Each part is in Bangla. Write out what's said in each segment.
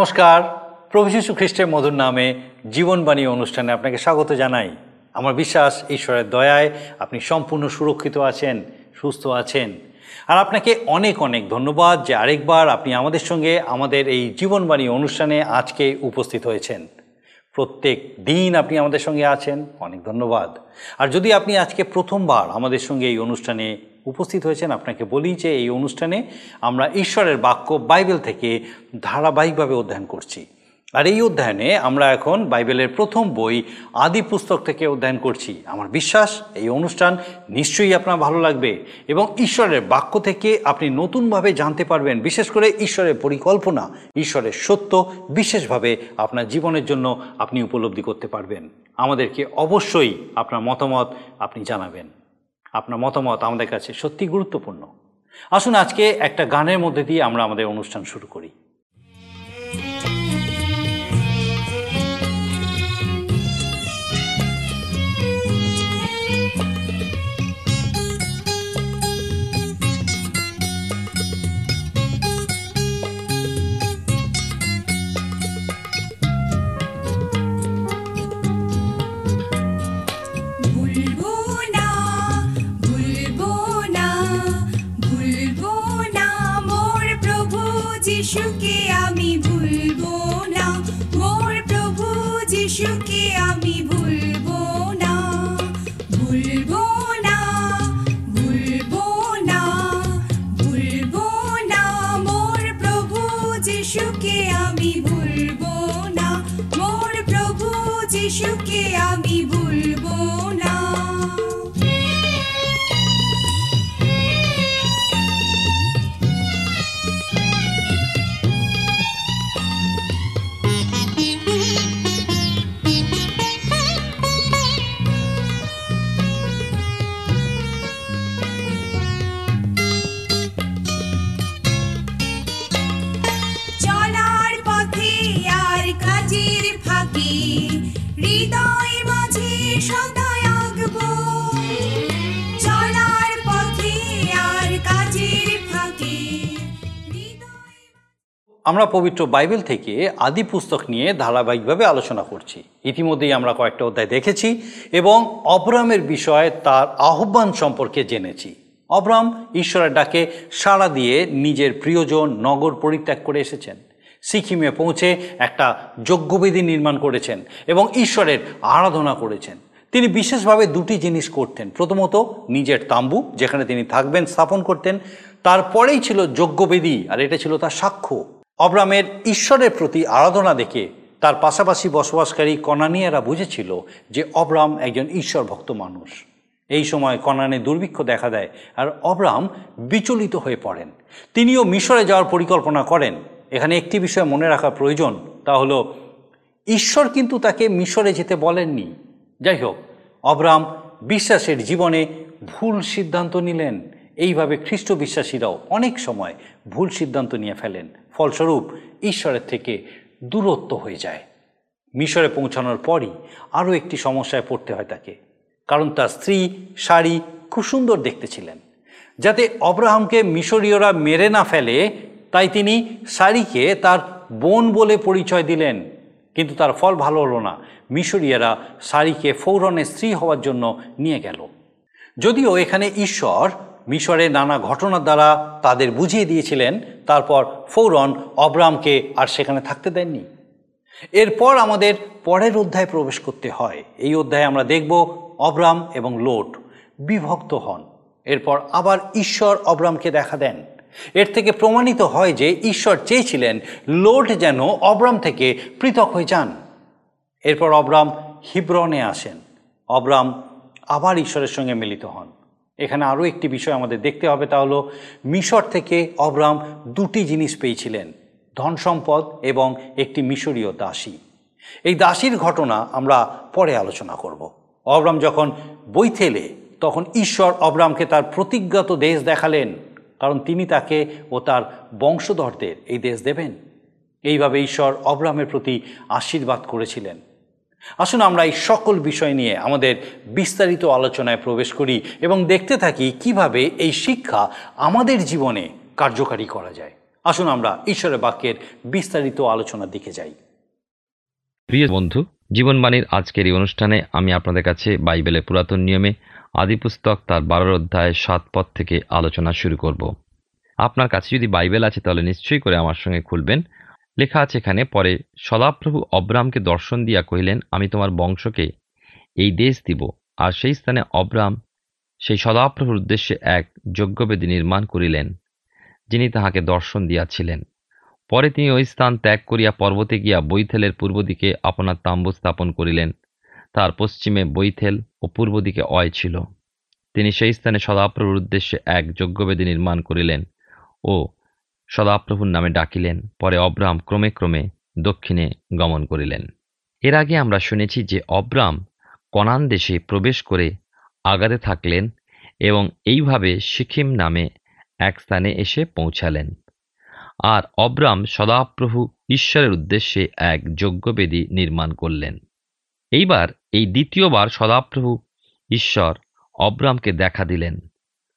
নমস্কার। প্রভু যীশু খ্রিস্টের মধুর নামে জীবনবাণী অনুষ্ঠানে আপনাকে স্বাগত জানাই। আমার বিশ্বাস, ঈশ্বরের দয়ায় আপনি সম্পূর্ণ সুরক্ষিত আছেন, সুস্থ আছেন। আর আপনাকে অনেক অনেক ধন্যবাদ যে আরেকবার আপনি আমাদের সঙ্গে আমাদের এই জীবনবাণী অনুষ্ঠানে আজকে উপস্থিত হয়েছেন। প্রত্যেক দিন আপনি আমাদের সঙ্গে আছেন। অনেক ধন্যবাদ। আর যদি আপনি আজকে প্রথমবার আমাদের সঙ্গে এই অনুষ্ঠানে উপস্থিত হয়েছেন, আপনাকে বলি যে এই অনুষ্ঠানে আমরা ঈশ্বরের বাক্য বাইবেল থেকে ধারাবাহিকভাবে অধ্যয়ন করছি। আর এই অধ্যয়নে আমরা এখন বাইবেলের প্রথম বই আদি পুস্তক থেকে অধ্যয়ন করছি। আমার বিশ্বাস, এই অনুষ্ঠান নিশ্চয়ই আপনার ভালো লাগবে এবং ঈশ্বরের বাক্য থেকে আপনি নতুনভাবে জানতে পারবেন, বিশেষ করে ঈশ্বরের পরিকল্পনা, ঈশ্বরের সত্য বিশেষভাবে আপনার জীবনের জন্য আপনি উপলব্ধি করতে পারবেন। আমাদেরকে অবশ্যই আপনার মতামত আপনি জানাবেন। আপনার মতামত আমাদের কাছে সত্যি গুরুত্বপূর্ণ। আসুন আজকে একটা গানের মধ্যে দিয়ে আমরা আমাদের অনুষ্ঠান শুরু করি। যিশুকে আমি ভুলবো না। আমরা পবিত্র বাইবেল থেকে আদি পুস্তক নিয়ে ধারাবাহিকভাবে আলোচনা করছি। ইতিমধ্যেই আমরা কয়েকটা অধ্যায় দেখেছি এবং অবরামের বিষয়ে তার আহ্বান সম্পর্কে জেনেছি। অবরাম ঈশ্বরের ডাকে সাড়া দিয়ে নিজের প্রিয়জন নগর পরিত্যাগ করে এসেছেন। সিকিমে পৌঁছে একটা যজ্ঞবেদী নির্মাণ করেছেন এবং ঈশ্বরের আরাধনা করেছেন। তিনি বিশেষভাবে দুটি জিনিস করতেন। প্রথমত, নিজের তাম্বু, যেখানে তিনি থাকবেন, স্থাপন করতেন। তারপরেই ছিল যজ্ঞবেদী, আর এটা ছিল তার সাক্ষ্য। অব্রামের ঈশ্বরের প্রতি আরাধনা দেখে তার পাশাপাশি বসবাসকারী কনানিয়ারা বুঝেছিল যে অব্রাম একজন ঈশ্বর ভক্ত মানুষ। এই সময় কনানে দুর্ভিক্ষ দেখা দেয় আর অব্রাম বিচলিত হয়ে পড়েন। তিনিও মিশরে যাওয়ার পরিকল্পনা করেন। এখানে একটি বিষয় মনে রাখা প্রয়োজন, তা হলো, ঈশ্বর কিন্তু তাকে মিশরে যেতে বলেননি। যাই হোক অব্রাম বিশ্বাসের জীবনে ভুল সিদ্ধান্ত নিলেন। এইভাবে খ্রিস্ট বিশ্বাসীরাও অনেক সময় ভুল সিদ্ধান্ত নিয়ে ফেলেন। ফলস্বরূপ, ঈশ্বরের থেকে দূরত্ব হয়ে যায়। মিশরে পৌঁছানোর পরই আরও একটি সমস্যায় পড়তে হয় তাকে, কারণ তার স্ত্রী শাড়ি খুব সুন্দর দেখতে ছিলেন। যাতে অব্রাহামকে মিশরীয়রা মেরে না ফেলে, তাই তিনি শাড়িকে তার বোন বলে পরিচয় দিলেন। কিন্তু তার ফল ভালো হলো না। মিশরীয়রা শাড়িকে ফৌরনের স্ত্রী হওয়ার জন্য নিয়ে গেল। যদিও এখানে ঈশ্বর মিশরে নানা ঘটনার দ্বারা তাদের বুঝিয়ে দিয়েছিলেন, তারপর ফৌরন অব্রামকে আর সেখানে থাকতে দেননি। এরপর আমাদের পরের অধ্যায়ে প্রবেশ করতে হয়। এই অধ্যায়ে আমরা দেখব অব্রাম এবং লোট বিভক্ত হন। এরপর আবার ঈশ্বর অব্রামকে দেখা দেন। এর থেকে প্রমাণিত হয় যে ঈশ্বর চেয়েছিলেন লোট যেন অব্রাম থেকে পৃথক হয়ে যান। এরপর অব্রাম হিব্রনে আসেন। অব্রাম আবার ঈশ্বরের সঙ্গে মিলিত হন। এখানে আরও একটি বিষয় আমাদের দেখতে হবে, তা হলো মিশর থেকে অব্রাম দুটি জিনিস পেয়েছিলেন, ধন সম্পদ এবং একটি মিশরীয় দাসী। এই দাসীর ঘটনা আমরা পরে আলোচনা করব। অব্রাম যখন বৈথেলে তখন ঈশ্বর অব্রামকে তার প্রতিজ্ঞাত দেশ দেখালেন, কারণ তিনি তাকে ও তার বংশধরদের এই দেশ দেবেন। এইভাবে ঈশ্বর অব্রামের প্রতি আশীর্বাদ করেছিলেন। আসুন আমরা এই সকল বিষয় নিয়ে আমাদের বিস্তারিত আলোচনায় প্রবেশ করি এবং দেখতে থাকি কীভাবে এই শিক্ষা আমাদের জীবনে কার্যকারী করা যায়। আসুন আমরা ঈশ্বরের বাক্যের বিস্তারিত আলোচনার দিকে যাই। প্রিয় বন্ধু, জীবনবাণীর আজকের এই অনুষ্ঠানে আমি আপনাদের কাছে বাইবেলের পুরাতন নিয়মে আদিপুস্তক তার বারোর অধ্যায় সাত পদ থেকে আলোচনা শুরু করব। আপনার কাছে যদি বাইবেল আছে তাহলে নিশ্চয়ই করে আমার সঙ্গে খুলবেন। লেখা আছে এখানে, পরে সদাপ্রভু অব্রামকে দর্শন দিয়া কহিলেন, আমি তোমার বংশকে এই দেশ দিব। আর সেই স্থানে অব্রাম সেই সদাপ্রভুর উদ্দেশ্যে এক যজ্ঞবেদী নির্মাণ করিলেন, যিনি তাহাকে দর্শন দিয়াছিলেন। পরে তিনি ওই স্থান ত্যাগ করিয়া পর্বতে গিয়া বৈথেলের পূর্ব দিকে আপনার তাম্বু স্থাপন করিলেন। তার পশ্চিমে বৈথেল ও পূর্ব দিকে অয় ছিল। তিনি সেই স্থানে সদাপ্রভুর উদ্দেশ্যে এক যজ্ঞবেদী নির্মাণ করিলেন ও সদাপ্রভুর নামে ডাকিলেন, পরে অব্রাম ক্রমে ক্রমে দক্ষিণে গমন করিলেন। এর আগে আমরা শুনেছি যে অব্রাম কনান দেশে প্রবেশ করে আগাতে থাকলেন এবং এইভাবে সিকিম নামে এক স্থানে এসে পৌঁছালেন। আর অব্রাম সদাপ্রভু ঈশ্বরের উদ্দেশ্যে এক যজ্ঞবেদী নির্মাণ করলেন। এইবার এই দ্বিতীয়বার সদাপ্রভু ঈশ্বর অব্রামকে দেখা দিলেন।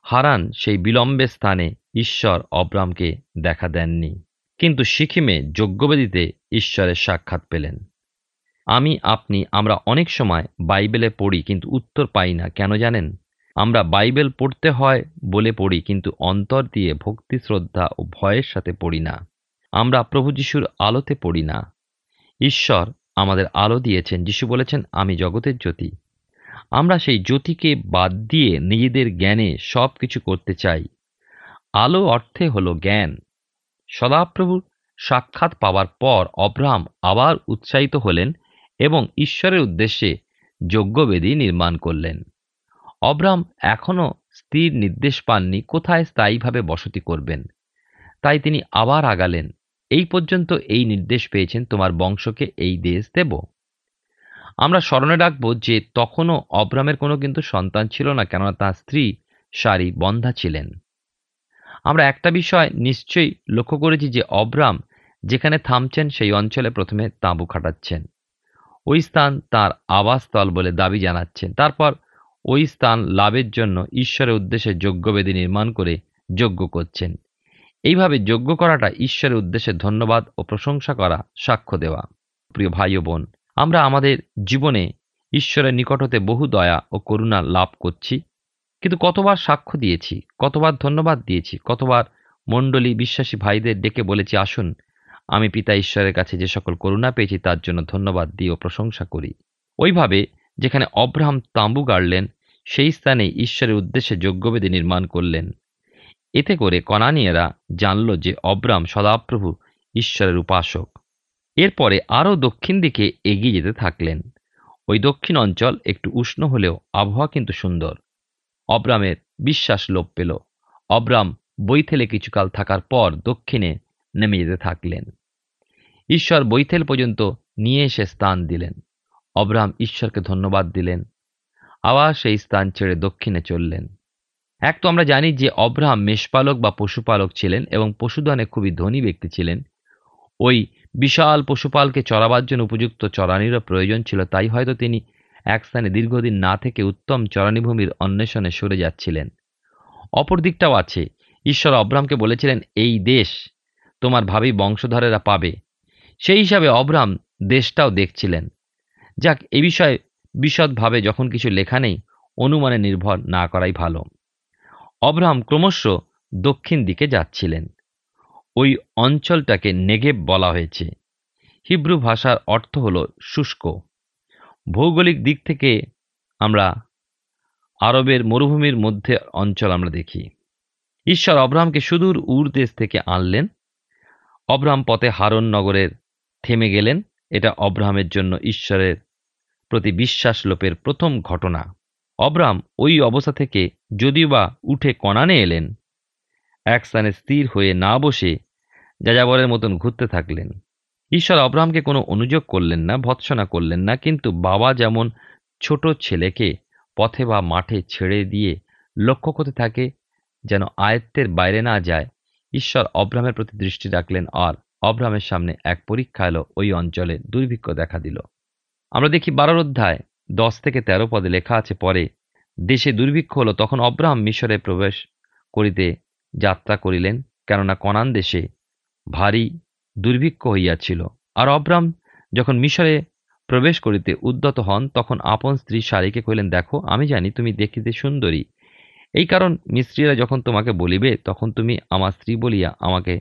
হারান সেই বিলম্বের স্থানে ঈশ্বর অব্রামকে দেখা দেননি। কিন্তু সিকিমে যজ্ঞবেদীতে ঈশ্বরের সাক্ষাৎ পেলেন। আমি, আপনি, আমরা অনেক সময় বাইবেলে পড়ি কিন্তু উত্তর পাই না, কেন জানেন? আমরা বাইবেল পড়তে হয় বলে পড়ি কিন্তু অন্তর দিয়ে ভক্তি, শ্রদ্ধা ও ভয়ের সাথে পড়ি না। আমরা প্রভু যিশুর আলোতে পড়ি না। ঈশ্বর আমাদের আলো দিয়েছেন, যিশু বলেছেন, আমি জগতের জ্যোতি। আমরা সেই জ্যোতিকে বাদ দিয়ে নিজেদের জ্ঞানে সব কিছু করতে চাই। আলো অর্থে হলো জ্ঞান। সদাপ্রভুর সাক্ষাৎ পাওয়ার পর অব্রাহাম আবার উৎসাহিত হলেন এবং ঈশ্বরের উদ্দেশ্যে যজ্ঞবেদী নির্মাণ করলেন। অব্রাম এখনও স্থির নির্দেশ পাননি কোথায় স্থায়ীভাবে বসতি করবেন। তাই তিনি আবার আগালেন, এই পর্যন্ত এই নির্দেশ পেয়েছেন তোমার বংশকে এই দেশ দেব। আমরা স্মরণে রাখব যে তখনও অব্রামের কোনো কিন্তু সন্তান ছিল না কেননা তাঁর স্ত্রী সারি বন্ধা ছিলেন। আমরা একটা বিষয় নিশ্চয়ই লক্ষ্য করেছি যে অব্রাম যেখানে থামছেন সেই অঞ্চলে প্রথমে তাঁবু খাটাচ্ছেন। ওই স্থান তার আবাসস্থল বলে দাবি জানাচ্ছেন। তারপর ওই স্থান লাভের জন্য ঈশ্বরের উদ্দেশ্যে যজ্ঞবেদী নির্মাণ করে যজ্ঞ করছেন। এইভাবে যজ্ঞ করাটা ঈশ্বরের উদ্দেশ্যে ধন্যবাদ ও প্রশংসা করা, সাক্ষ্য দেওয়া। প্রিয় ভাই ও বোন, আমরা আমাদের জীবনে ঈশ্বরের নিকট হতে বহু দয়া ও করুণা লাভ করছি। কিন্তু কতবার সাক্ষ্য দিয়েছি, কতবার ধন্যবাদ দিয়েছি, কতবার মণ্ডলী বিশ্বাসী ভাইদের ডেকে বলেছি, আসুন, আমি পিতা ঈশ্বরের কাছে যে সকল করুণা পেয়েছি, তার জন্য ধন্যবাদ দিই ও প্রশংসা করি। ওইভাবে যেখানে অব্রাহাম তাঁবু গাড়লেন, সেই স্থানে ঈশ্বরের উদ্দেশ্যে যজ্ঞবেদী নির্মাণ করলেন। এতে করে কনানিয়েরা জানল যে অব্রাম সদাপ্রভু ঈশ্বরের উপাসক। এরপরে আরও দক্ষিণ দিকে এগিয়ে যেতে থাকলেন। ওই দক্ষিণ অঞ্চল একটু উষ্ণ হলেও আবহাওয়া কিন্তু সুন্দর। অব্রামের বিশ্বাস লোপ পেল। অব্রাম বৈথেলে কিছুকাল থাকার পর দক্ষিণে নেমে যেতে থাকলেন। ঈশ্বর বৈথেল পর্যন্ত নিয়ে এসে স্থান দিলেন। অব্রাম ঈশ্বরকে ধন্যবাদ দিলেন। আবার সেই স্থান ছেড়ে দক্ষিণে চললেন। এক তো আমরা জানি যে অব্রাহাম মেষপালক বা পশুপালক ছিলেন এবং পশুধনে খুবই ধনী ব্যক্তি ছিলেন। ওই বিশাল পশুপালকে চড়াবার জন্য উপযুক্ত চরানিরও প্রয়োজন ছিল, তাই হয়তো তিনি এক স্থানে দীর্ঘদিন না থেকে উত্তম চরানিভূমির অন্বেষণে সরে যাচ্ছিলেন। অপর দিকটাও আছে। ঈশ্বর অব্রামকে বলেছিলেন, এই দেশ তোমার ভাবি বংশধরেরা পাবে। সেই হিসাবে অব্রাম দেশটাও দেখছিলেন। যাক, এ বিষয়ে বিশদভাবে যখন কিছু লেখা নেই, অনুমানে নির্ভর না করাই ভালো। অব্রাহাম ক্রমশ দক্ষিণ দিকে যাচ্ছিলেন। ওই অঞ্চলটাকে নেগেব বলা হয়েছে। হিব্রু ভাষার অর্থ হল শুষ্ক। ভৌগোলিক দিক থেকে আমরা আরবের মরুভূমির মধ্যে অঞ্চল আমরা দেখি। ঈশ্বর অব্রাহামকে সুদূর উর দেশ থেকে আনলেন। অব্রাহাম পথে হারন নগরের থেমে গেলেন। এটা অব্রাহামের জন্য ঈশ্বরের প্রতি বিশ্বাস লোপের প্রথম ঘটনা। অব্রাম ওই অবস্থা থেকে যদিও বা উঠে কণানে এলেন, এক স্থানে স্থির হয়ে না বসে যাযাবরের মতন ঘুরতে থাকলেন। ঈশ্বর অব্রাহামকে কোনো অনুযোগ করলেন না, ভৎসনা করলেন না, কিন্তু বাবা যেমন ছোট ছেলেকে পথে বা মাঠে ছেড়ে দিয়ে লক্ষ্য করতে থাকে, যেন আয়ত্তের বাইরে না যায়, ঈশ্বর অব্রাহামের প্রতি দৃষ্টি রাখলেন আর অব্রাহামের সামনে এক পরীক্ষা এলো, ওই অঞ্চলে দুর্ভিক্ষ দেখা দিল। আমরা দেখি বারোর অধ্যায় দশ থেকে তেরো পদে লেখা আছে, পরে দেশে দুর্ভিক্ষ হলো, তখন অব্রাহাম মিশরে প্রবেশ করিতে যাত্রা করিলেন, কেননা কনান দেশে ভারী দুর্ভিক্ষ হইয়াছিল। আর অব্রাম যখন মিশরে প্রবেশ করিতে উদ্যত হন, তখন আপন স্ত্রী শারীকে কহিলেন, দেখো, আমি জানি তুমি দেখিতে সুন্দরী। এই কারণ মিস্ত্রীরা যখন তোমাকে বলিবে, তখন তুমি আমার স্ত্রী বলিয়া আমাকে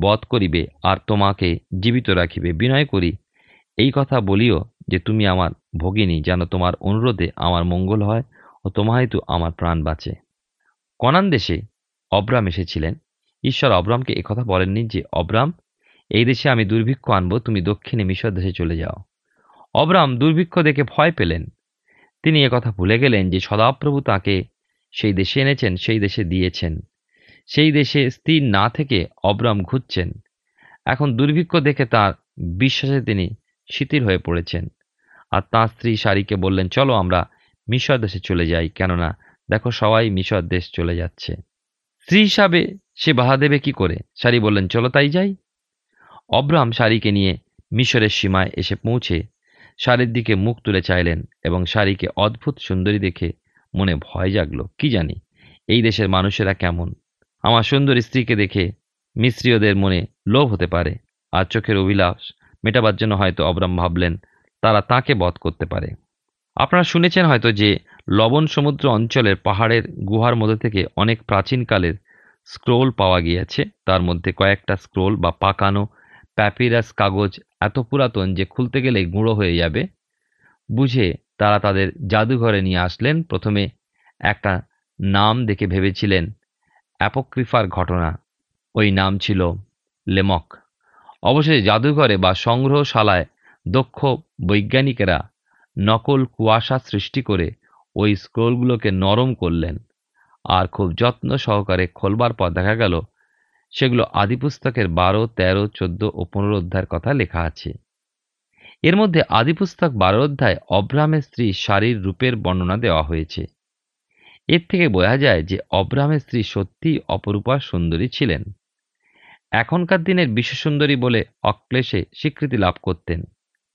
বধ করিবে আর তোমাকে জীবিত রাখিবে। বিনয় করি, এই কথা বলিও যে তুমি আমার ভগিনী, যেন তোমার অনুরোধে আমার মঙ্গল হয় ও তোমাহিতু আমার প্রাণ বাঁচে। কনান দেশে অব্রাম এসেছিলেন। ঈশ্বর অব্রামকে একথা বলেননি যে, অব্রাম এই দেশে আমি দুর্ভিক্ষ আনব, তুমি দক্ষিণে মিশর দেশে চলে যাও। অবরাম দুর্ভিক্ষ দেখে ভয় পেলেন। তিনি একথা ভুলে গেলেন যে সদাপ্রভু তাকে সেই দেশে এনেছেন, সেই দেশে দিয়েছেন। সেই দেশে স্থির না থেকে অবরাম ঘুরছেন। এখন দুর্ভিক্ষ দেখে তার বিশ্বাসে তিনি শিথিল হয়ে পড়েছেন। আর তাঁর স্ত্রী শাড়িকে বললেন, চলো আমরা মিশর দেশে চলে যাই, কেননা দেখো সবাই মিশর দেশ চলে যাচ্ছে। স্ত্রী হিসাবে সে বাহাদেবে কি করে? শাড়ি বললেন, চলো তাই যাই। অব্রাম শাড়িকে নিয়ে মিশরের সীমায় এসে পৌঁছে শাড়ির দিকে মুখ তুলে চাইলেন এবং শাড়িকে অদ্ভুত সুন্দরী দেখে মনে ভয় জাগলো। কি জানি, এই দেশের মানুষেরা কেমন? আমার সুন্দর স্ত্রীকে দেখে মিস্ত্রীয়দের মনে লোভ হতে পারে। আর চোখের অভিলাষ মেটাবার জন্য হয়তো অব্রাম ভাবলেন, তারা তাকে বধ করতে পারে। আপনারা শুনেছেন হয়তো যে লবণ সমুদ্র অঞ্চলের পাহাড়ের গুহার মধ্যে থেকে অনেক প্রাচীনকালের স্ক্রোল পাওয়া গিয়েছে। তার মধ্যে কয়েকটা স্ক্রোল বা পাকানো প্যাপিরাস কাগজ এত পুরাতন যে খুলতে গেলে গুঁড়ো হয়ে যাবে। বুঝে তারা তাদের জাদুঘরে নিয়ে আসলেন। প্রথমে একটা নাম দেখে ভেবেছিলেন, অ্যাপোক্রিফার ঘটনা। ওই নাম ছিল লেমক। অবশেষে জাদুঘরে বা সংগ্রহশালায় দক্ষ বৈজ্ঞানিকেরা নকল কুয়াশা সৃষ্টি করে ওই স্ক্রোলগুলোকে নরম করলেন। আর খুব যত্ন সহকারে খোলবার পর দেখা গেল সেগুলো আদিপুস্তকের বারো, তেরো, চোদ্দ ও পনেরো অধ্যায়ের কথা লেখা আছে। এর মধ্যে আদিপুস্তক বারো অধ্যায় অব্রাহামের স্ত্রী শারীর রূপের বর্ণনা দেওয়া হয়েছে। এর থেকে বোঝা যায় যে অব্রাহামের স্ত্রী সত্যিই অপরূপা সুন্দরী ছিলেন। এখনকার দিনের বিশ্ব সুন্দরী বলে অক্লেশে স্বীকৃতি লাভ করতেন।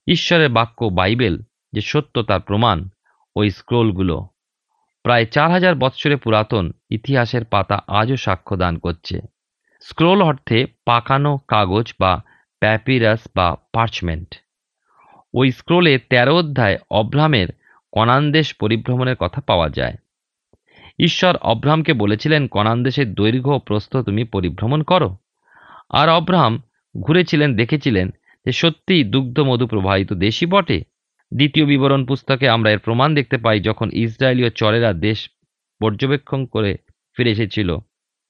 ঈশ্বরের বাক্য বাইবেল যে সত্য তার প্রমাণ, ওই স্ক্রোলগুলো। প্রায় চার হাজার বৎসরে পুরাতন ইতিহাসের পাতা আজও সাক্ষ্য দান করছে। স্ক্রোল অর্থে পাকানো কাগজ বা প্যাপিরাস বা পার্চমেন্ট ওই স্ক্রোলে তেরো অধ্যায় অব্রাহামের কনানদেশ পরিভ্রমণের কথা পাওয়া যায়। ঈশ্বর অব্রাহামকে বলেছিলেন, কনানদেশের দৈর্ঘ্য প্রস্থ তুমি পরিভ্রমণ করো। আর অব্রাহাম ঘুরেছিলেন, দেখেছিলেন যে সত্যিই দুগ্ধ, মধু প্রবাহিত দেশই বটে। দ্বিতীয় বিবরণ পুস্তকে আমরা এর প্রমাণ দেখতে পাই, যখন ইসরায়েলীয় চরেরা দেশ পর্যবেক্ষণ করে ফিরে এসেছিল।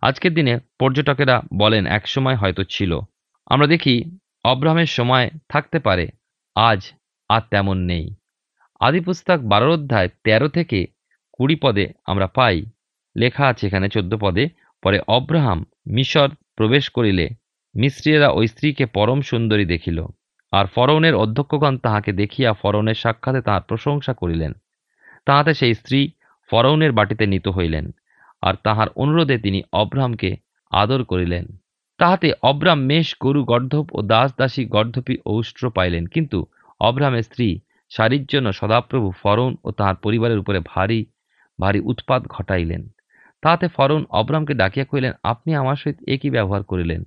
আজকের দিনে পর্যটকেরা বলেন, এক সময় হয়তো ছিল। আমরা দেখি, অব্রাহামের সময় থাকতে পারে, আজ আর তেমন নেই। আদিপুস্তক বারোর অধ্যায় তেরো থেকে কুড়ি পদে আমরা পাই, লেখা আছে এখানে চোদ্দ পদে, পরে অব্রাহাম মিশর প্রবেশ করিলে মিস্ত্রীরা ওই স্ত্রীকে পরম সুন্দরী দেখিল, আর ফরৌনের অধ্যক্ষগণ তাহাকে দেখিয়া ফরৌনের সাক্ষাতে তাহার প্রশংসা করিলেন। তাহাতে সেই স্ত্রী ফরৌনের বাটিতে নিত হইলেন। আর তাহার অনুরোধে তিনি অব্রাহামকে আদর করিলেন। তাহাতে অব্রাম মেষ, গরু, গর্ধপ ও দাস দাসী গর্ধপী ঔষ্ট্র পাইলেন। কিন্তু অব্রাহামের স্ত্রী শারীর জন্য সদাপ্রভু ফরৌন ও তাহার পরিবারের উপরে ভারী ভারী উৎপাত ঘটাইলেন। তাহাতে ফরৌন অব্রামকে ডাকিয়া কহিলেন, আপনি আমার সহিত একই ব্যবহার করিলেন।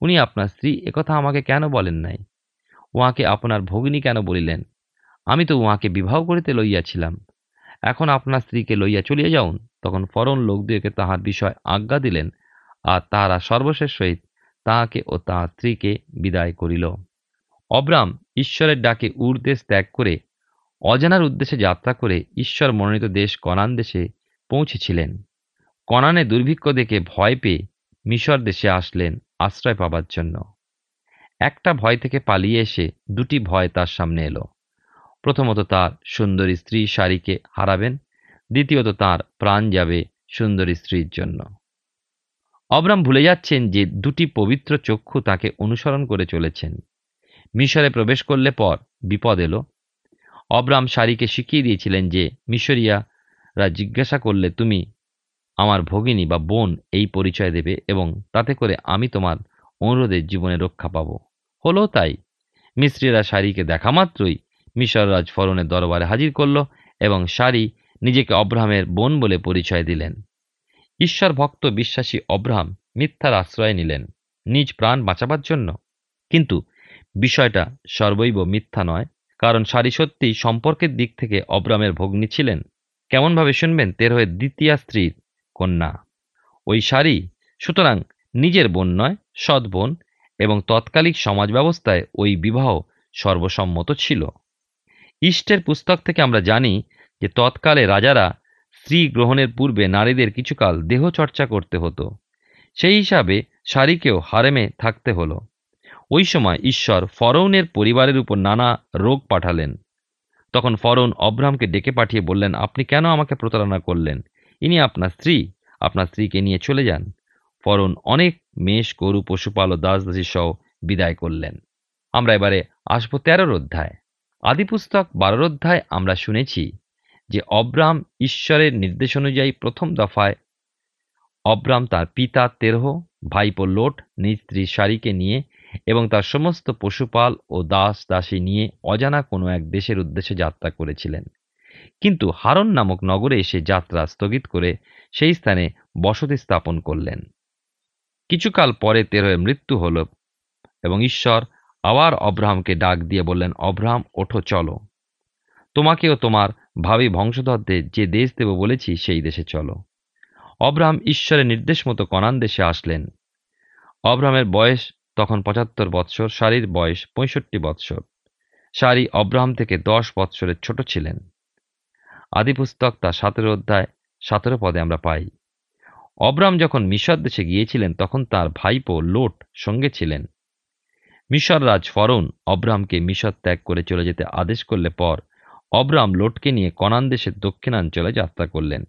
উনি আপনার স্ত্রী একথা আমাকে কেন বলেন নাই? উহাকে আপনার ভগিনী কেন বলিলেন? আমি তো উহাকে বিবাহ করিতে লইয়াছিলাম। এখন আপনার স্ত্রীকে লইয়া চলিয়া যাউন। তখন ফরন লোকদিওকে তাহার বিষয় আজ্ঞা দিলেন আর তাহারা সর্বশেষ সহিত তাহাকে ও তাহার স্ত্রীকে বিদায় করিল। অব্রাম ঈশ্বরের ডাকে উর্দেশ ত্যাগ করে অজানার উদ্দেশ্যে যাত্রা করে ঈশ্বর মনোনীত দেশ কনান দেশে পৌঁছেছিলেন। কনানে দুর্ভিক্ষ দেখে ভয় পেয়ে মিশর দেশে আসলেন আশ্রয় পাবার জন্য। একটা ভয় থেকে পালিয়ে এসে দুটি ভয় তার সামনে এলো। প্রথমত তার সুন্দরী স্ত্রী শাড়িকে হারাবেন দ্বিতীয়ত তার প্রাণ যাবে সুন্দরী স্ত্রীর জন্য। অবরাম ভুলে যাচ্ছেন যে দুটি পবিত্র চক্ষু তাকে অনুসরণ করে চলেছেন। মিশরে প্রবেশ করলে পর বিপদ এলো। অবরাম শাড়িকে শিখিয়ে দিয়েছিলেন যে, মিশরিয়ারা জিজ্ঞাসা করলে তুমি আমার ভগিনী বা বোন এই পরিচয় দেবে এবং তাতে করে আমি তোমার অনুরোধের জীবনে রক্ষা পাব। হলো তাই। মিস্ত্রিরা শাড়িকে দেখা মাত্রই মিশররাজ ফরনের দরবারে হাজির করল এবং শাড়ি নিজেকে অব্রাহামের বোন বলে পরিচয় দিলেন। ঈশ্বর ভক্ত বিশ্বাসী অব্রাহাম মিথ্যার আশ্রয় নিলেন, নিজ প্রাণ বাঁচাবার জন্য। কিন্তু বিষয়টা সর্বৈব মিথ্যা নয়, কারণ সারি সত্যিই সম্পর্কের দিক থেকে অব্রামের ভগ্নী ছিলেন। কেমনভাবে শুনবেন তেরোয়ের দ্বিতীয় স্ত্রীর কন্যা। ওই সারি সুতরাং নিজের বোন নয়, সৎ বোন এবং তৎকালিক সমাজ ব্যবস্থায় ওই বিবাহ সর্বসম্মত ছিল। ইষ্টের পুস্তক থেকে আমরা জানি যে তৎকালে রাজারা স্ত্রী গ্রহণের পূর্বে নারীদের কিছুকাল দেহ চর্চা করতে হতো। সেই হিসাবে সারিকেও হারেমে থাকতে হলো। ওই সময় ঈশ্বর ফরৌনের পরিবারের উপর নানা রোগ পাঠালেন। তখন ফরৌন অব্রামকে ডেকে পাঠিয়ে বললেন, আপনি কেন আমাকে প্রতারণা করলেন? ইনি আপনার স্ত্রী, আপনার স্ত্রীকে নিয়ে চলে যান। ফরৌন অনেক মেষ, গরু, পশুপাল ও দাস দাসী সহ বিদায় করলেন। আমরা এবারে আসব তেরোর অধ্যায়। আদিপুস্তক বারোর অধ্যায় আমরা শুনেছি যে অব্রাম ঈশ্বরের নির্দেশ অনুযায়ী প্রথম দফায় অব্রাম তার পিতা তেরহ, ভাইপো লোট, নিজ স্ত্রী সারিকে নিয়ে এবং তার সমস্ত পশুপাল ও দাস দাসী নিয়ে অজানা কোনো এক দেশের উদ্দেশ্যে যাত্রা করেছিলেন। কিন্তু হারন নামক নগরে এসে যাত্রা স্থগিত করে সেই স্থানে বসতি স্থাপন করলেন। কিছুকাল পরে তেরোয় মৃত্যু হল এবং ঈশ্বর আবার অব্রাহামকে ডাক দিয়ে বললেন অব্রাহাম ওঠো, চলো। তোমাকেও তোমার ভাবি বংশধরদের যে দেশ দেব বলেছি, সেই দেশে চলো। অব্রাহাম ঈশ্বরের নির্দেশ মতো কনান দেশে আসলেন। অব্রাহামের বয়স তখন পঁচাত্তর বৎসর সারির বয়স পঁয়ষট্টি বৎসর। সারি অব্রাহাম থেকে দশ বৎসরের ছোট ছিলেন। আদিপুস্তক তার সতেরো অধ্যায় সতেরো পদে আমরা পাই। অব্রাম যখন মিশর দেশে গিয়েছিলেন, তখন তার ভাইপো লোট সঙ্গে ছিলেন। মিশর রাজ ফরৌন অব্রামকে মিশর ত্যাগ করে চলে যেতে আদেশ করলে পর অব্রাম লোটকে নিয়ে কনান দেশের দক্ষিণাঞ্চলে যাত্রা করলেন।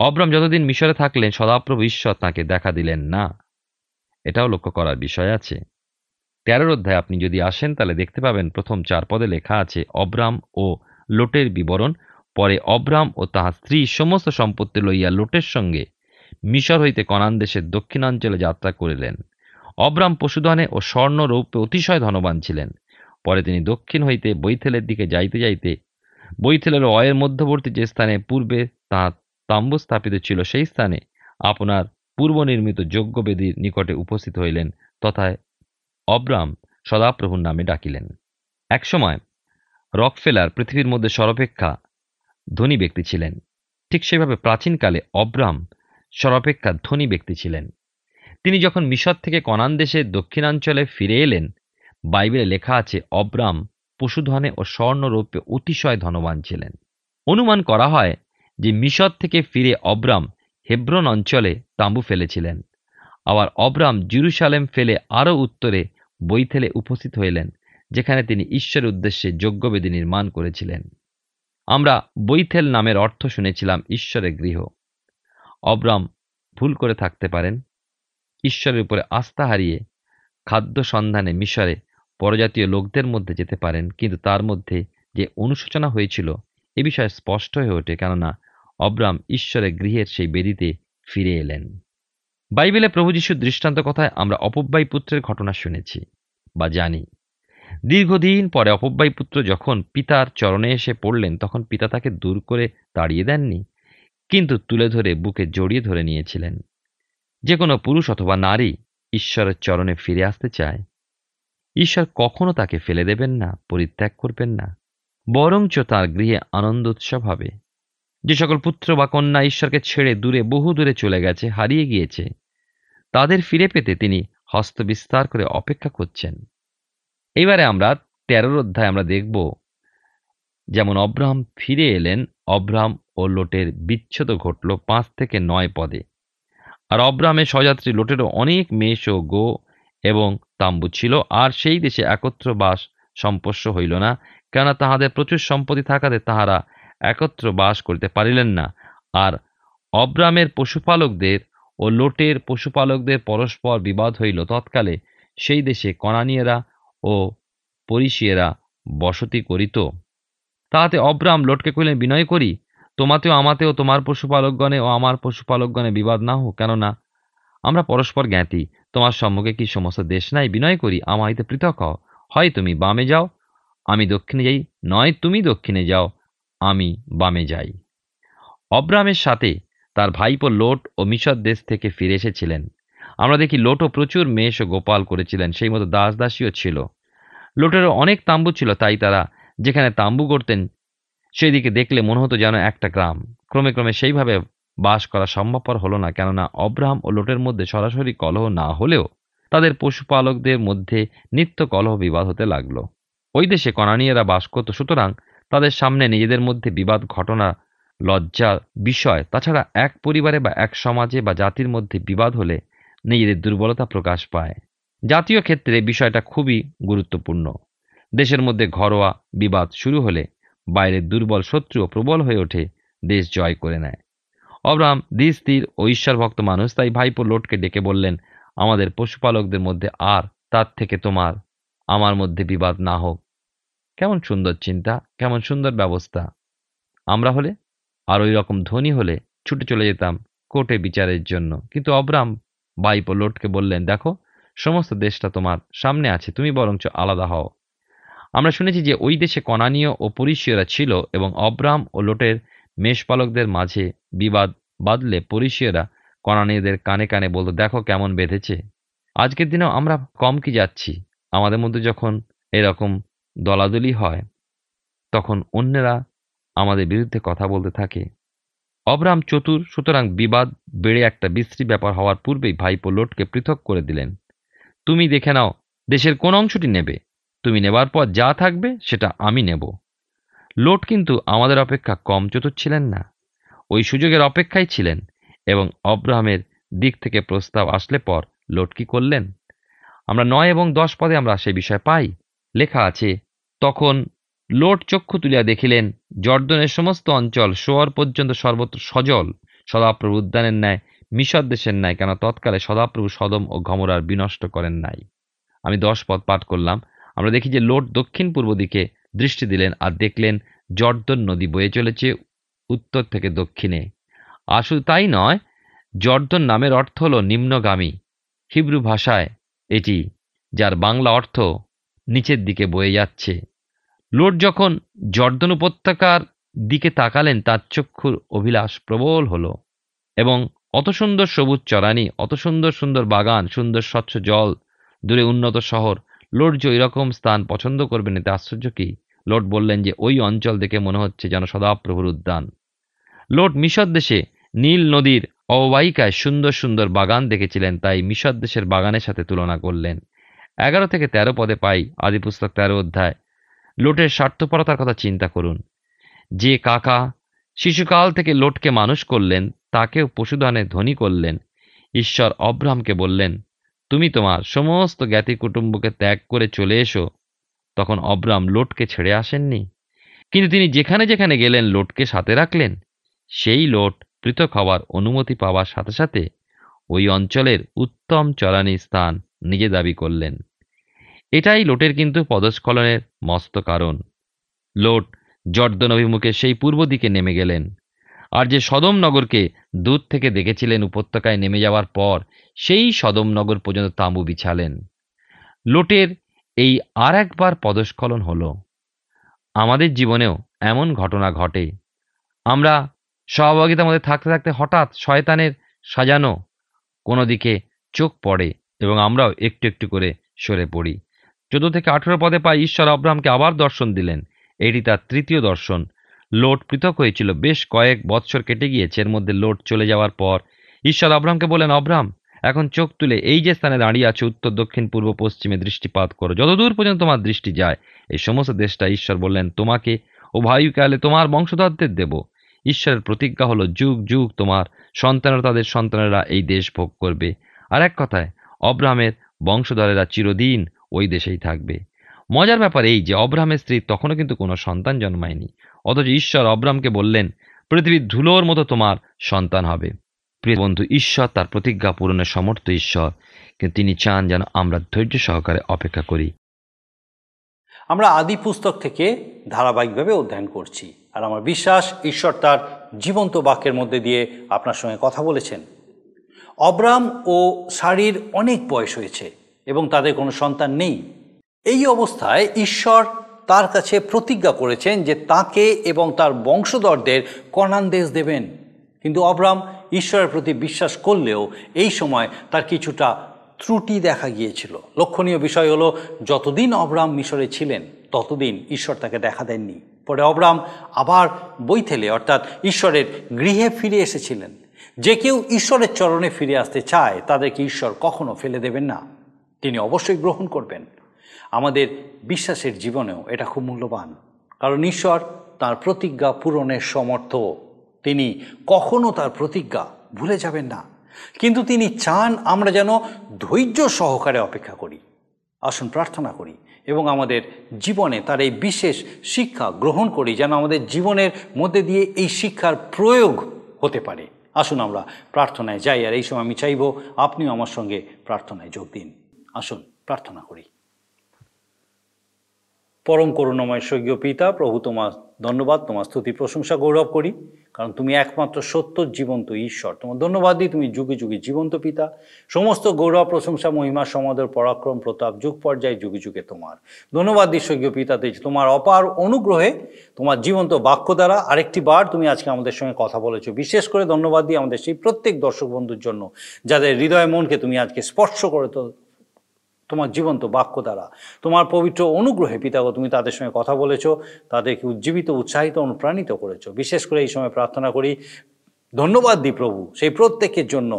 অব্রাম যতদিন মিশরে থাকলেন, সদাপ্রভু ঈশ্বর তাকে দেখা দিলেন না। এটাও লক্ষ্য করার বিষয় আছে। তেরোর অধ্যায় আপনি যদি আসেন, তাহলে দেখতে পাবেন প্রথম চার পদে লেখা আছে অব্রাম ও লোটের বিবরণ। পরে অব্রাম ও তাহার স্ত্রী সমস্ত সম্পত্তি লইয়া লোটের সঙ্গে মিশর হইতে কনান দেশের দক্ষিণাঞ্চলে যাত্রা করিলেন। অব্রাম পশুধনে ও স্বর্ণ অতিশয় ধনবান ছিলেন। পরে তিনি দক্ষিণ হইতে বৈথেলের দিকে যাইতে যাইতে বৈথেলের অয়ের মধ্যবর্তী যে স্থানে পূর্বে তাহার তাম্বু স্থাপিত ছিল, সেই স্থানে আপনার পূর্বনির্মিত যজ্ঞবেদীর নিকটে উপস্থিত হইলেন তথায় অব্রাম সদাপ্রভুর নামে ডাকিলেন। একসময় রকফেলার পৃথিবীর মধ্যে সর্বাপেক্ষা ধনী ব্যক্তি ছিলেন। ঠিক সেভাবে প্রাচীনকালে অব্রাম সর্বাপেক্ষা ধনী ব্যক্তি ছিলেন। তিনি যখন মিশর থেকে কনান দেশে দক্ষিণাঞ্চলে ফিরে এলেন বাইবেলে লেখা আছে, অব্রাম পশুধনে ও স্বর্ণরূপে অতিশয় ধনবান ছিলেন। অনুমান করা হয় যে মিশর থেকে ফিরে অব্রাম হেব্রন অঞ্চলে তাঁবু ফেলেছিলেন। আবার অব্রাম জিরুসালেম ফেলে আরও উত্তরে বৈথেলে উপস্থিত হইলেন, যেখানে তিনি ঈশ্বরের উদ্দেশ্যে যজ্ঞবেদী নির্মাণ করেছিলেন। আমরা বৈথেল নামের অর্থ শুনেছিলাম ঈশ্বরের গৃহ। অব্রাম ভুল করে থাকতে পারেন। ঈশ্বরের উপরে আস্থা হারিয়ে খাদ্য সন্ধানে মিশরে পরজাতীয় লোকদের মধ্যে যেতে পারেন, কিন্তু তার মধ্যে যে অনুশোচনা হয়েছিল এ বিষয়ে স্পষ্ট হয়ে ওঠে, কেননা অব্রাম ঈশ্বরের গৃহের সেই বেদিতে ফিরে এলেন। বাইবেলে প্রভু যিশুর দৃষ্টান্ত কথায় আমরা অপব্যয় পুত্রের ঘটনা শুনেছি বা জানি। দীর্ঘদিন পরে অপব্যয় পুত্র যখন পিতার চরণে এসে পড়লেন, তখন পিতা তাকে দূর করে তাড়িয়ে দেননি, কিন্তু তুলে ধরে বুকে জড়িয়ে ধরে নিয়েছিলেন। যে কোনো পুরুষ অথবা নারী ঈশ্বরের চরণে ফিরে আসতে চায় ঈশ্বর কখনো তাকে ফেলে দেবেন না, পরিত্যাগ করবেন না। বরঞ্চ তার গৃহে আনন্দ উৎসব হবে। যে সকল পুত্র বা কন্যা ঈশ্বরকে ছেড়ে দূরে, বহু দূরে চলে গেছে, হারিয়ে গিয়েছে, তাদের ফিরে পেতে তিনি হস্ত বিস্তার করে অপেক্ষা করছেন। এবারে আমরা তেরোর অধ্যায় আমরা দেখব, যেমন অব্রাহাম ফিরে এলেন, অব্রাহাম ও লোটের বিচ্ছেদ ঘটল পাঁচ থেকে নয় পদে। আর অব্রাহামের স্বযাত্রী লোটেরও অনেক মেষ ও গো এবং তাম্বু ছিল, আর সেই দেশে একত্র বাস সম্পর্শ হইল না, কেননা তাহাদের প্রচুর সম্পত্তি থাকাতে তাহারা একত্র বাস করিতে পারিলেন না। আর অব্রামের পশুপালকদের ও লোটের পশুপালকদের পরস্পর বিবাদ হইল তৎকালে, সেই দেশে কনানিয়েরা ও পরিশিয়েরা বসতি করিত। তাহাতে অব্রাম লোটকে কহিলেন, বিনয় করি, তোমাতেও আমাতেও তোমার পশুপালকগণে ও আমার পশুপালকগণে বিবাদ না হোক, কেননা আমরা পরস্পর জ্ঞাতি। তোমার সম্মুখে কি সমস্ত দেশ নাই? বিনয় করি আমা হইতে পৃথক হও। হয় তুমি বামে যাও, আমি দক্ষিণে যাই, নয় তুমি দক্ষিণে যাও, আমি বামে যাই। অব্রামের সাথে তার ভাইপো লোট ও মিশর দেশ থেকে ফিরে এসেছিলেন। আমরা দেখি লোটও প্রচুর মেষ ও গোপাল করেছিলেন, সেই মতো দাস দাসীও ছিল। লোটেরও অনেক তাম্বু ছিল, তাই তারা যেখানে তাম্বু করতেন সেই দিকে দেখলে মনে হতো যেন একটা গ্রাম। ক্রমে ক্রমে সেইভাবে বাস করা সম্ভবপর হলো না, কেননা অব্রাহাম ও লোটের মধ্যে সরাসরি কলহ না হলেও তাদের পশুপালকদের মধ্যে নিত্য কলহ বিবাদ হতে লাগল। ওই দেশে কনানীয়রা বাস করত, সুতরাং তাদের সামনে নিজেদের মধ্যে বিবাদ, ঘটনা লজ্জার বিষয়, তাছাড়া এক পরিবারে বা এক সমাজে বা জাতির মধ্যে বিবাদ হলে নিজেদের দুর্বলতা প্রকাশ পায়। জাতীয় ক্ষেত্রে বিষয়টা খুবই গুরুত্বপূর্ণ। দেশের মধ্যে ঘরোয়া বিবাদ শুরু হলে বাইরের দুর্বল শত্রুও প্রবল হয়ে ওঠে, দেশ জয় করে নেয়। অব্রাহাম ধীর ও ঈশ্বরভক্ত মানুষ, তাই ভাইপো লোটকে ডেকে বললেন, আমাদের পশুপালকদের মধ্যে আর তার থেকে তোমার, আমার মধ্যে বিবাদ না হোক। কেমন সুন্দর চিন্তা, কেমন সুন্দর ব্যবস্থা। আমরা হলে আর ওই রকম ধনী হলে ছুটে চলে যেতাম কোর্টে বিচারের জন্য। কিন্তু অব্রাম বাইপো লোটকে বললেন, দেখো, সমস্ত দেশটা তোমার সামনে আছে, তুমি বরঞ্চ আলাদা হও। আমরা শুনেছি যে ওই দেশে কনানীয় ও পরিষীয়রা ছিল এবং অব্রাম ও লোটের মেষপালকদের মাঝে বিবাদ বাঁধলে পরিষীয়রা কনানীয়দের কানে কানে বলতো, দেখো কেমন বেঁধেছে। আজকের দিনেও আমরা কম কি যাচ্ছি। আমাদের মধ্যে যখন এরকম দলাদলি হয়, তখন অন্যেরা আমাদের বিরুদ্ধে কথা বলতে থাকে। অবরাম চতুর, সুতরাং বিবাদ বেড়ে একটা বিশ্রী ব্যাপার হওয়ার পূর্বেই ভাইপো লোটকে পৃথক করে দিলেন। তুমি দেখে নাও, দেশের কোন অংশটি নেবে। তুমি নেবার পর যা থাকবে, সেটা আমি নেব। লোট কিন্তু আমাদের অপেক্ষা কম চতুর ছিলেন না। ওই সুযোগের অপেক্ষায় ছিলেন এবং অব্রাহামের দিক থেকে প্রস্তাব আসলে পর লোট কি করলেন? আমরা নয় এবং দশ পদে আমরা সেই বিষয় পাই। লেখা আছে, তখন লোট চক্ষু তুলিয়া দেখিলেন, জর্দনের সমস্ত অঞ্চল শোয়ার পর্যন্ত সর্বত্র সজল। সদাপ্রভু উদ্যানের ন্যায়, মিশর দেশের ন্যায় কেন তৎকালে সদাপ্রভু সদম ও ঘমরার বিনষ্ট করেন নাই। আমি দশ পদ পাঠ করলাম। আমরা দেখি যে লোট দক্ষিণ পূর্ব দিকে দৃষ্টি দিলেন আর দেখলেন জর্দন নদী বয়ে চলেছে উত্তর থেকে দক্ষিণে। শুধু তাই নয়, জর্দন নামের অর্থ হল নিম্নগামী। হিব্রু ভাষায় এটি, যার বাংলা অর্থ নিচের দিকে বয়ে যাচ্ছে। লোট যখন জর্দন উপত্যকার দিকে তাকালেন, তার চক্ষুর অভিলাষ প্রবল হলো এবং অত সুন্দর সবুজ চরানি অত সুন্দর সুন্দর বাগান, সুন্দর স্বচ্ছ জল, দূরে উন্নত শহর লোট যে এরকম স্থান পছন্দ করবেন এতে আশ্চর্য কি? লোট বললেন যে, ওই অঞ্চল দেখে মনে হচ্ছে যেন সদাপ্রভুর উদ্যান। লোট মিশর দেশে নীল নদীর অববাহিকায় সুন্দর সুন্দর বাগান দেখেছিলেন, তাই মিশর দেশের বাগানের সাথে তুলনা করলেন। এগারো থেকে তেরো পদে পাই আদিপুস্তক তেরো অধ্যায়। লোটের স্বার্থপরতার কথা চিন্তা করুন। যে কাকা শিশুকাল থেকে লোটকে মানুষ করলেন, তাকেও পশুধনে ধনী করলেন। ঈশ্বর অব্রাহামকে বললেন তুমি তোমার সমস্ত জ্ঞাতি কুটুম্বকে ত্যাগ করে চলে এসো। তখন অব্রাম লোটকে ছেড়ে আসেননি। কিন্তু তিনি যেখানে যেখানে গেলেন, লোটকে সাথে রাখলেন। সেই লোট পৃথক হওয়ার অনুমতি পাওয়ার সাথে সাথে ওই অঞ্চলের উত্তম চরানি স্থান নিজে দাবি করলেন। এটাই লোটের কিন্তু পদস্খলনের মস্ত কারণ। লোট জর্দন অভিমুখে সেই পূর্ব দিকে নেমে গেলেন। আর যে সদমনগরকে দূর থেকে দেখেছিলেন উপত্যকায় নেমে যাওয়ার পর, সেই সদমনগর পর্যন্ত তাঁবু বিছালেন। লোটের এই আর একবার পদস্খলন হলো। আমাদের জীবনেও এমন ঘটনা ঘটে। আমরা সহভাগিতার মধ্যে থাকতে থাকতে হঠাৎ শয়তানের সাজানো কোনো দিকে চোখ পড়ে এবং আমরাও একটু একটু করে সরে পড়ি। চোদ্দ থেকে আঠেরো পদে পাই ঈশ্বর আব্রাহামকে আবার দর্শন দিলেন। এটি তার তৃতীয় দর্শন। লোট পৃথক হয়েছিল। বেশ কয়েক বৎসর কেটে গিয়েছে, এর মধ্যে লোট চলে যাওয়ার পর। ঈশ্বর আব্রাহামকে বলেন অব্রাহাম এখন চোখ তুলে এই যে স্থানে দাঁড়িয়ে আছে, উত্তর, দক্ষিণ, পূর্ব, পশ্চিমে দৃষ্টিপাত করো। যতদূর পর্যন্ত তোমার দৃষ্টি যায়, এই সমস্ত দেশটা ঈশ্বর বললেন, তোমাকে ও ভাইকালে তোমার বংশধরদের দেব। ঈশ্বরের প্রতিজ্ঞা হলো, যুগ যুগ তোমার সন্তানরা, তাদের সন্তানেরা এই দেশ ভোগ করবে। আর এক কথায় অব্রাহামের বংশধরেরা চিরদিন ওই দেশেই থাকবে। মজার ব্যাপার এই যে অব্রাহামের স্ত্রী তখনও কিন্তু কোনো সন্তান জন্মায়নি। অথচ ঈশ্বর অব্রামকে বললেন, পৃথিবীর ধুলোর মতো তোমার সন্তান হবে। প্রিয় বন্ধু, ঈশ্বর তার প্রতিজ্ঞা পূরণের সমর্থ ঈশ্বর, কিন্তু তিনি চান যেন আমরা ধৈর্য সহকারে অপেক্ষা করি। আমরা আদি পুস্তক থেকে ধারাবাহিকভাবে অধ্যয়ন করছি। আর আমার বিশ্বাস, ঈশ্বর তার জীবন্ত বাক্যের মধ্যে দিয়ে আপনার সঙ্গে কথা বলেছেন। অব্রাম ও সারির অনেক বয়স হয়েছে এবং তাদের কোনো সন্তান নেই। এই অবস্থায় ঈশ্বর তার কাছে প্রতিজ্ঞা করেছেন যে তাকে এবং তার বংশধরদের কনান দেশ দেবেন। কিন্তু অব্রাম ঈশ্বরের প্রতি বিশ্বাস করলেও এই সময় তার কিছুটা ত্রুটি দেখা গিয়েছিল। লক্ষণীয় বিষয় হলো, যতদিন অব্রাম মিশরে ছিলেন, ততদিন ঈশ্বর তাকে দেখা দেননি। পরে অব্রাম আবার বৈথেলে অর্থাৎ ঈশ্বরের গৃহে ফিরে এসেছিলেন। যে কেউ ঈশ্বরের চরণে ফিরে আসতে চায়, তাদেরকে ঈশ্বর কখনো ফেলে দেবেন না। তিনি অবশ্যই গ্রহণ করবেন। আমাদের বিশ্বাসের জীবনেও এটা খুব মূল্যবান। কারণ ঈশ্বর তার প্রতিজ্ঞা পূরণের সমর্থ। তিনি কখনো তার প্রতিজ্ঞা ভুলে যাবেন না। কিন্তু তিনি চান আমরা যেন ধৈর্য সহকারে অপেক্ষা করি। আসুন প্রার্থনা করি এবং আমাদের জীবনে তার এই বিশেষ শিক্ষা গ্রহণ করি যেন আমাদের জীবনের মধ্যে দিয়ে এই শিক্ষার প্রয়োগ হতে পারে। আসুন আমরা প্রার্থনায় যাই আর এই সময় আমি চাইব আপনিও আমার সঙ্গে প্রার্থনায় যোগ দিন। আসুন প্রার্থনা করি। পরম করুণাময় স্বর্গীয় পিতা, প্রভু তোমার ধন্যবাদ, তোমার স্তুতি, প্রশংসা, গৌরব করি। কারণ তুমি একমাত্র সত্য, জীবন্ত ঈশ্বর। তোমার ধন্যবাদ দিই, তুমি যুগে যুগে জীবন্ত পিতা। সমস্ত গৌরব, প্রশংসা, মহিমা, সমাদর, পরাক্রম, প্রতাপ যুগ পর্যায়ে যুগে যুগে তোমার। ধন্যবাদ দিই স্বর্গীয় পিতাতে তোমার অপার অনুগ্রহে, তোমার জীবন্ত বাক্য দ্বারা আরেকটি বার তুমি আজকে আমাদের সঙ্গে কথা বলেছ। বিশেষ করে ধন্যবাদ দিই আমাদের সেই প্রত্যেক দর্শক বন্ধুর জন্য, যাদের হৃদয় মনকে তুমি আজকে স্পর্শ করে তো তোমার জীবন্ত বাক্য দ্বারা। তোমার পবিত্র অনুগ্রহে পিতাগ, তুমি তাদের সঙ্গে কথা বলেছ, তাদেরকে উজ্জীবিত, উৎসাহিত, অনুপ্রাণিত করেছ। বিশেষ করে এই সময় প্রার্থনা করি, ধন্যবাদ দিই প্রভু, সেই প্রত্যেকের জন্য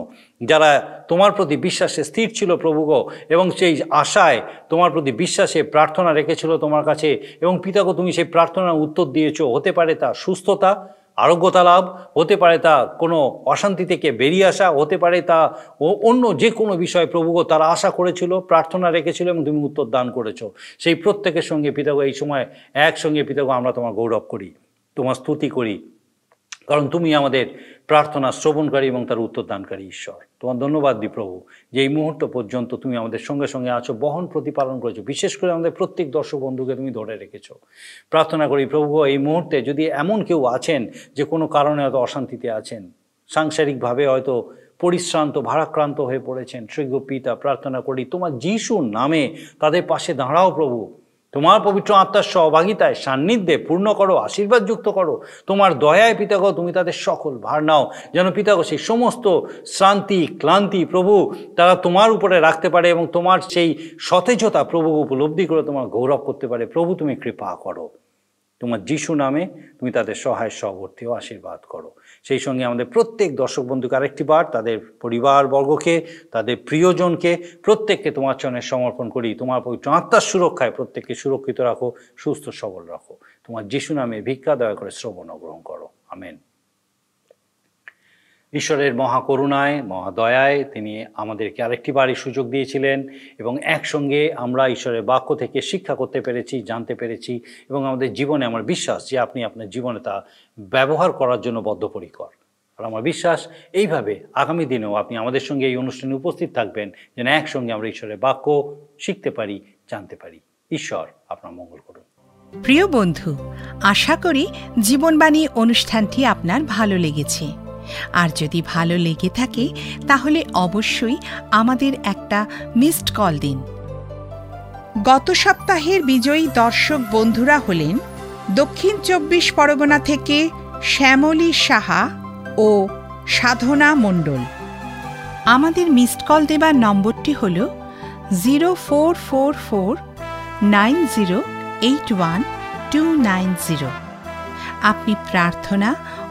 যারা তোমার প্রতি বিশ্বাসে স্থির ছিল প্রভুগ এবং সেই আশায় তোমার প্রতি বিশ্বাসে প্রার্থনা রেখেছিল তোমার কাছে, এবং পিতাগো, তুমি সেই প্রার্থনার উত্তর দিয়েছ, হতে পারে তা সুস্থতা আরোগ্যতা লাভ হতে পারে তা কোনো অশান্তি থেকে বেরিয়ে আসা হতে পারে তা ও- অন্য যে কোনো বিষয়ে প্রভুগ তারা আশা করেছিল, প্রার্থনা রেখেছিল এবং তুমি উত্তর দান করেছ। সেই প্রত্যেকের সঙ্গে পিতাগ, এই সময় একসঙ্গে পিতাগ, আমরা তোমার গৌরব করি। তোমার স্তুতি করি। কারণ তুমি আমাদের প্রার্থনা শ্রবণকারী এবং তার উত্তর দানকারী ঈশ্বর। তোমার ধন্যবাদ দি প্রভু যে এই মুহূর্ত পর্যন্ত তুমি আমাদের সঙ্গে সঙ্গে আছো, বহন প্রতিপালন করেছ, বিশেষ করে আমাদের প্রত্যেক দর্শক বন্ধুকে তুমি ধরে রেখেছো। প্রার্থনা করি প্রভু, এই মুহূর্তে যদি এমন কেউ আছেন যে কোনো কারণে হয়তো অশান্তিতে আছেন, সাংসারিকভাবে হয়তো পরিশ্রান্ত, ভারাক্রান্ত হয়ে পড়েছেন শ্রীগ পিতা প্রার্থনা করি তোমার যিশুর নামে তাদের পাশে দাঁড়াও প্রভু। তোমার পবিত্র আত্মার সহভাগিতায় সান্নিধ্যে পূর্ণ করো, আশীর্বাদ যুক্ত করো। তোমার দয়ায় পিতাগ তুমি তাদের সকল ভার নাও। যেন পিতাগ সেই সমস্ত শ্রান্তি, ক্লান্তি প্রভু তারা তোমার উপরে রাখতে পারে এবং তোমার সেই সতেজতা প্রভু উপলব্ধি করে তোমার গৌরব করতে পারে। প্রভু, তুমি কৃপা করো। তোমার যিশু নামে তুমি তাদের সহায়, সহবর্তী ও আশীর্বাদ করো। সেই সঙ্গে আমাদের প্রত্যেক দর্শক বন্ধুকে আরেকটি বার, তাদের পরিবারবর্গকে, তাদের প্রিয়জনকে, প্রত্যেককে তোমার চরণে সমর্পণ করি। তোমার পবিত্র আত্মার সুরক্ষায় প্রত্যেককে সুরক্ষিত রাখো, সুস্থ সবল রাখো। তোমার যিশু নামে ভিক্ষা, দয়া করে শ্রবণ গ্রহণ করো। আমেন। ঈশ্বরের মহাকরুণায়, মহাদয়ায় তিনি আমাদেরকে আরেকটি বারই সুযোগ দিয়েছিলেন এবং একসঙ্গে আমরা ঈশ্বরের বাক্য থেকে শিক্ষা করতে পেরেছি, জানতে পেরেছি এবং আমাদের জীবনে আমার বিশ্বাস যে আপনি আপনার জীবনে তা ব্যবহার করার জন্য বদ্ধপরিকর। আর আমার বিশ্বাস এইভাবে আগামী দিনেও আপনি আমাদের সঙ্গে এই অনুষ্ঠানে উপস্থিত থাকবেন, যেন একসঙ্গে আমরা ঈশ্বরের বাক্য শিখতে পারি, জানতে পারি। ঈশ্বর আপনার মঙ্গল করুন। প্রিয় বন্ধু, আশা করি জীবনবাণী অনুষ্ঠানটি আপনার ভালো লেগেছে। আর যদি ভালো লেগে থাকে, তাহলে অবশ্যই আমাদের একটা মিসড কল দিন। গত সপ্তাহের বিজয়ী দর্শক বন্ধুরা হলেন দক্ষিণ চব্বিশ পরগনা থেকে শ্যামলী সাহা ও সাধনা মণ্ডল। আমাদের মিসড কল দেবার নম্বরটি হল zero four four four nine zero eight one two nine zero. আপনি প্রার্থনা